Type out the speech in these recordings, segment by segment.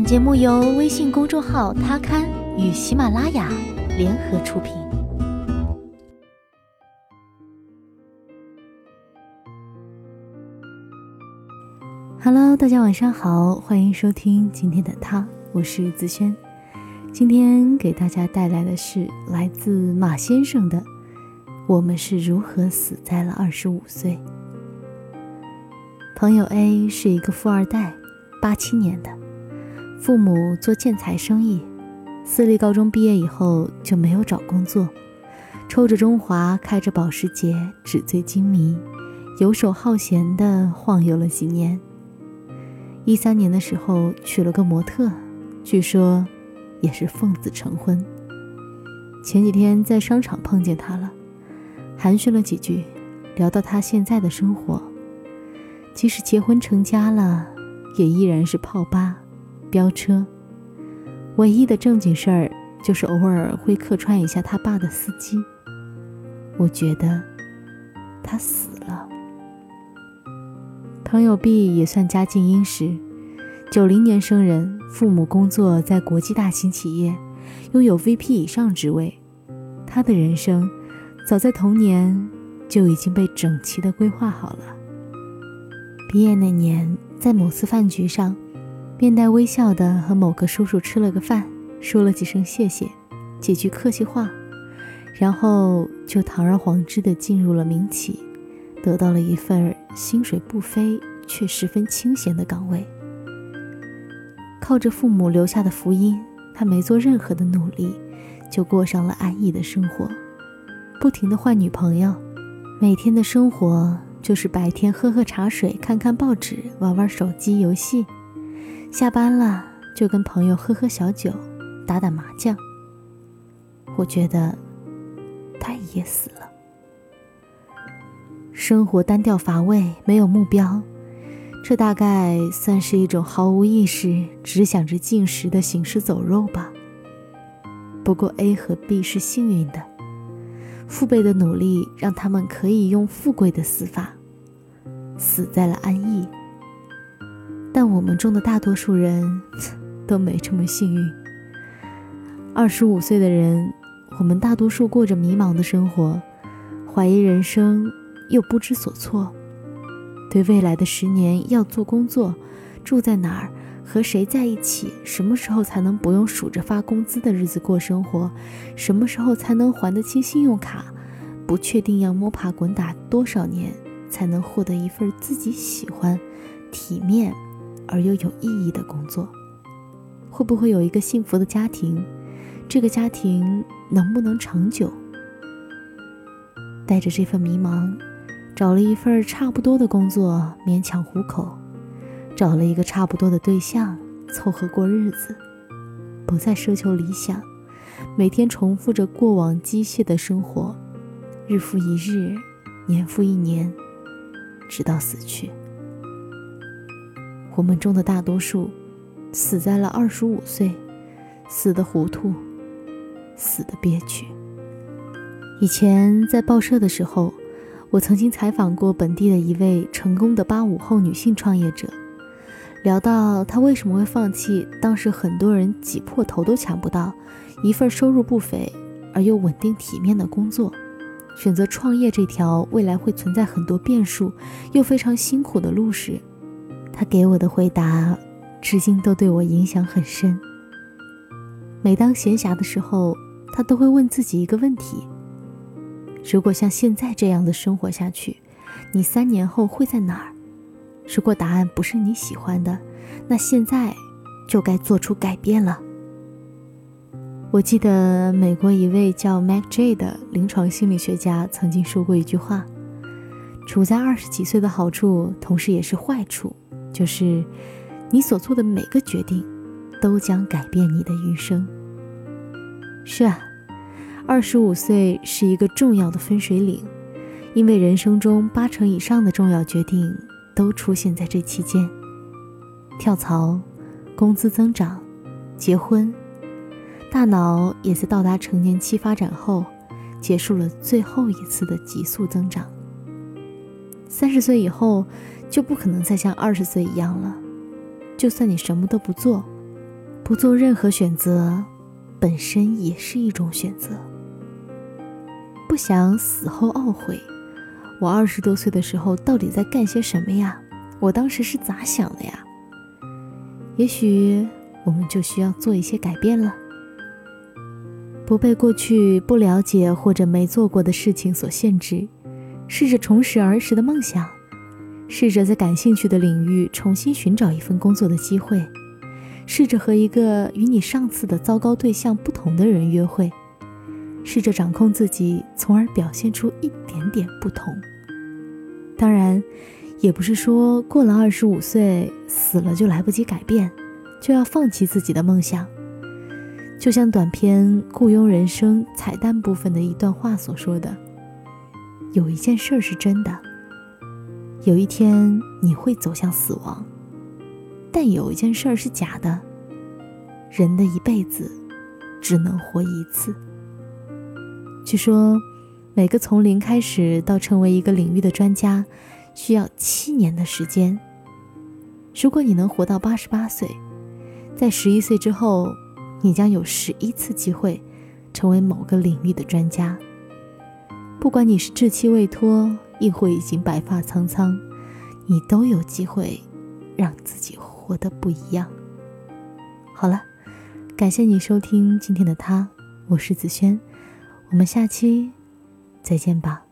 本节目由微信公众号“他刊”与喜马拉雅联合出品。Hello，大家晚上好，欢迎收听今天的他，我是子轩。今天给大家带来的是来自马先生的《我们是如何死在了二十五岁》。朋友 A 是一个富二代，八七年的，父母做建材生意，私立高中毕业以后就没有找工作，抽着中华，开着保时捷，纸醉金迷，游手好闲的晃悠了几年。一三年的时候娶了个模特，据说也是奉子成婚。前几天在商场碰见他了，寒暄了几句，聊到他现在的生活。即使结婚成家了，也依然是泡吧、飙车。唯一的正经事儿就是偶尔会客串一下他爸的司机。我觉得他死了。朋友 B 也算家境殷实，九零年生人，父母工作在国际大型企业，拥有 VP 以上职位。他的人生早在童年就已经被整齐的规划好了。毕业那年，在某次饭局上，面带微笑的和某个叔叔吃了个饭，说了几声谢谢，几句客气话，然后就堂而皇之的进入了民企，得到了一份薪水不菲却十分清闲的岗位。靠着父母留下的福音，他没做任何的努力，就过上了安逸的生活，不停的换女朋友，每天的生活。就是白天喝喝茶水，看看报纸，玩玩手机游戏；下班了就跟朋友喝喝小酒，打打麻将。我觉得他也死了。生活单调乏味，没有目标，这大概算是一种毫无意识、只想着进食的行尸走肉吧。不过 A 和 B 是幸运的。父辈的努力让他们可以用富贵的死法，死在了安逸。但我们中的大多数人都没这么幸运。二十五岁的人，我们大多数过着迷茫的生活，怀疑人生，又不知所措。对未来的十年要做工作，住在哪儿？和谁在一起？什么时候才能不用数着发工资的日子过生活？什么时候才能还得清信用卡？不确定要摸爬滚打多少年才能获得一份自己喜欢、体面而又有意义的工作？会不会有一个幸福的家庭？这个家庭能不能长久？带着这份迷茫，找了一份差不多的工作，勉强糊口。找了一个差不多的对象，凑合过日子，不再奢求理想，每天重复着过往机械的生活，日复一日，年复一年，直到死去。我们中的大多数，死在了二十五岁，死的糊涂，死的憋屈。以前在报社的时候，我曾经采访过本地的一位成功的八五后女性创业者。聊到她为什么会放弃当时很多人挤破头都抢不到一份收入不菲而又稳定体面的工作，选择创业这条未来会存在很多变数又非常辛苦的路时，他给我的回答至今都对我影响很深。每当闲暇的时候，他都会问自己一个问题：如果像现在这样的生活下去，你三年后会在哪儿？如果答案不是你喜欢的，那现在就该做出改变了。我记得美国一位叫 Mac J 的临床心理学家曾经说过一句话：“处在二十几岁的好处，同时也是坏处，就是你所做的每个决定都将改变你的余生。”是啊，二十五岁是一个重要的分水岭，因为人生中八成以上的重要决定。都出现在这期间。跳槽、工资增长、结婚，大脑也在到达成年期发展后，结束了最后一次的急速增长。三十岁以后，就不可能再像二十岁一样了。就算你什么都不做，不做任何选择，本身也是一种选择。不想死后懊悔，我二十多岁的时候到底在干些什么呀？我当时是咋想的呀？也许我们就需要做一些改变了，不被过去不了解或者没做过的事情所限制，试着重拾儿时的梦想，试着在感兴趣的领域重新寻找一份工作的机会，试着和一个与你上次的糟糕对象不同的人约会，试着掌控自己，从而表现出一点点不同。当然。也不是说过了二十五岁死了就来不及改变，就要放弃自己的梦想。就像短片《雇佣人生》彩蛋部分的一段话所说的：“有一件事是真的，有一天你会走向死亡；但有一件事是假的，人的一辈子只能活一次。”据说，每个从零开始到成为一个领域的专家。需要七年的时间。如果你能活到八十八岁，在十一岁之后，你将有十一次机会成为某个领域的专家。不管你是稚气未脱，亦或已经白发苍苍，你都有机会让自己活得不一样。好了，感谢你收听今天的他，我是子轩，我们下期再见吧。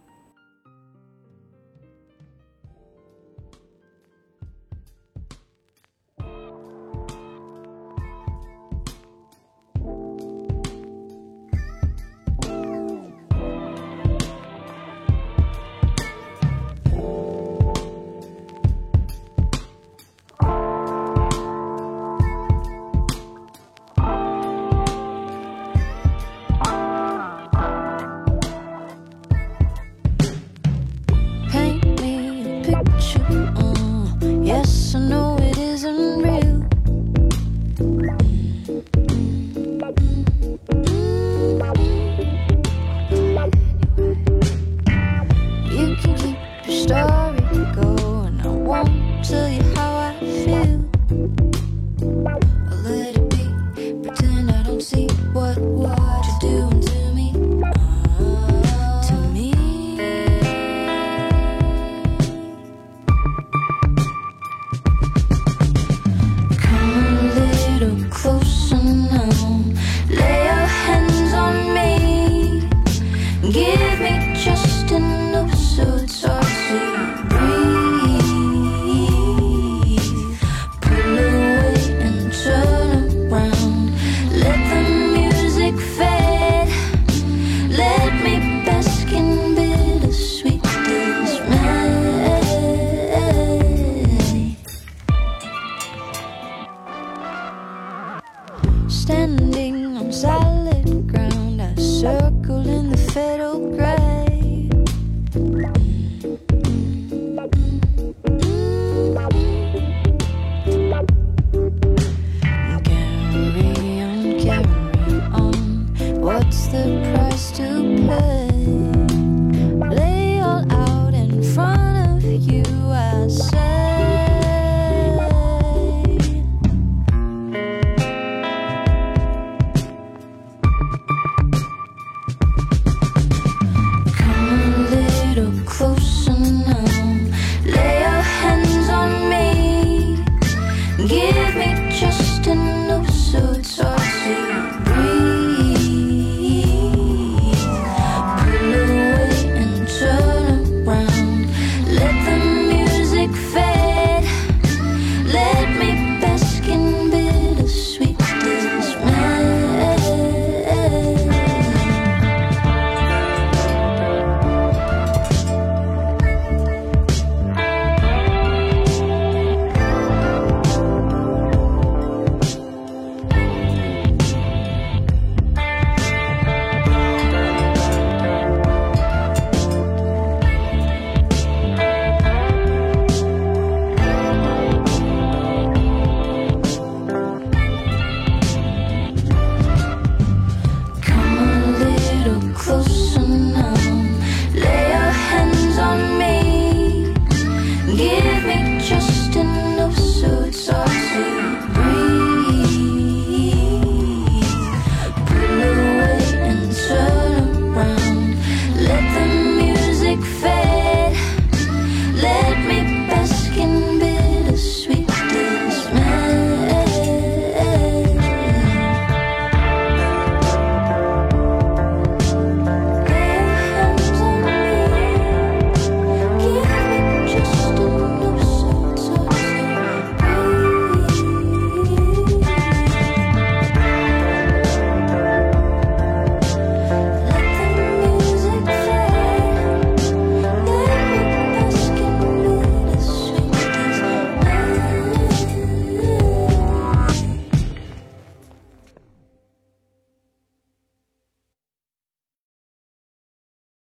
什么？